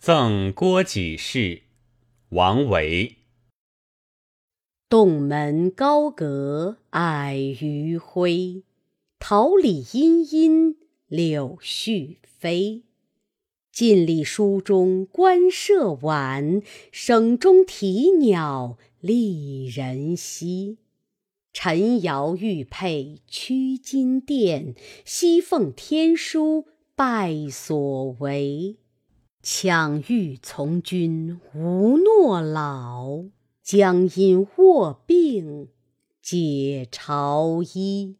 赠郭几事，王维。洞门高阁矮余晖，桃李阴阴柳絮飞。尽历书中官舍晚，省中啼鸟丽人稀。陈瑶玉佩驱金殿，西凤天书拜所为。抢欲从军无诺老，将因卧病解朝衣。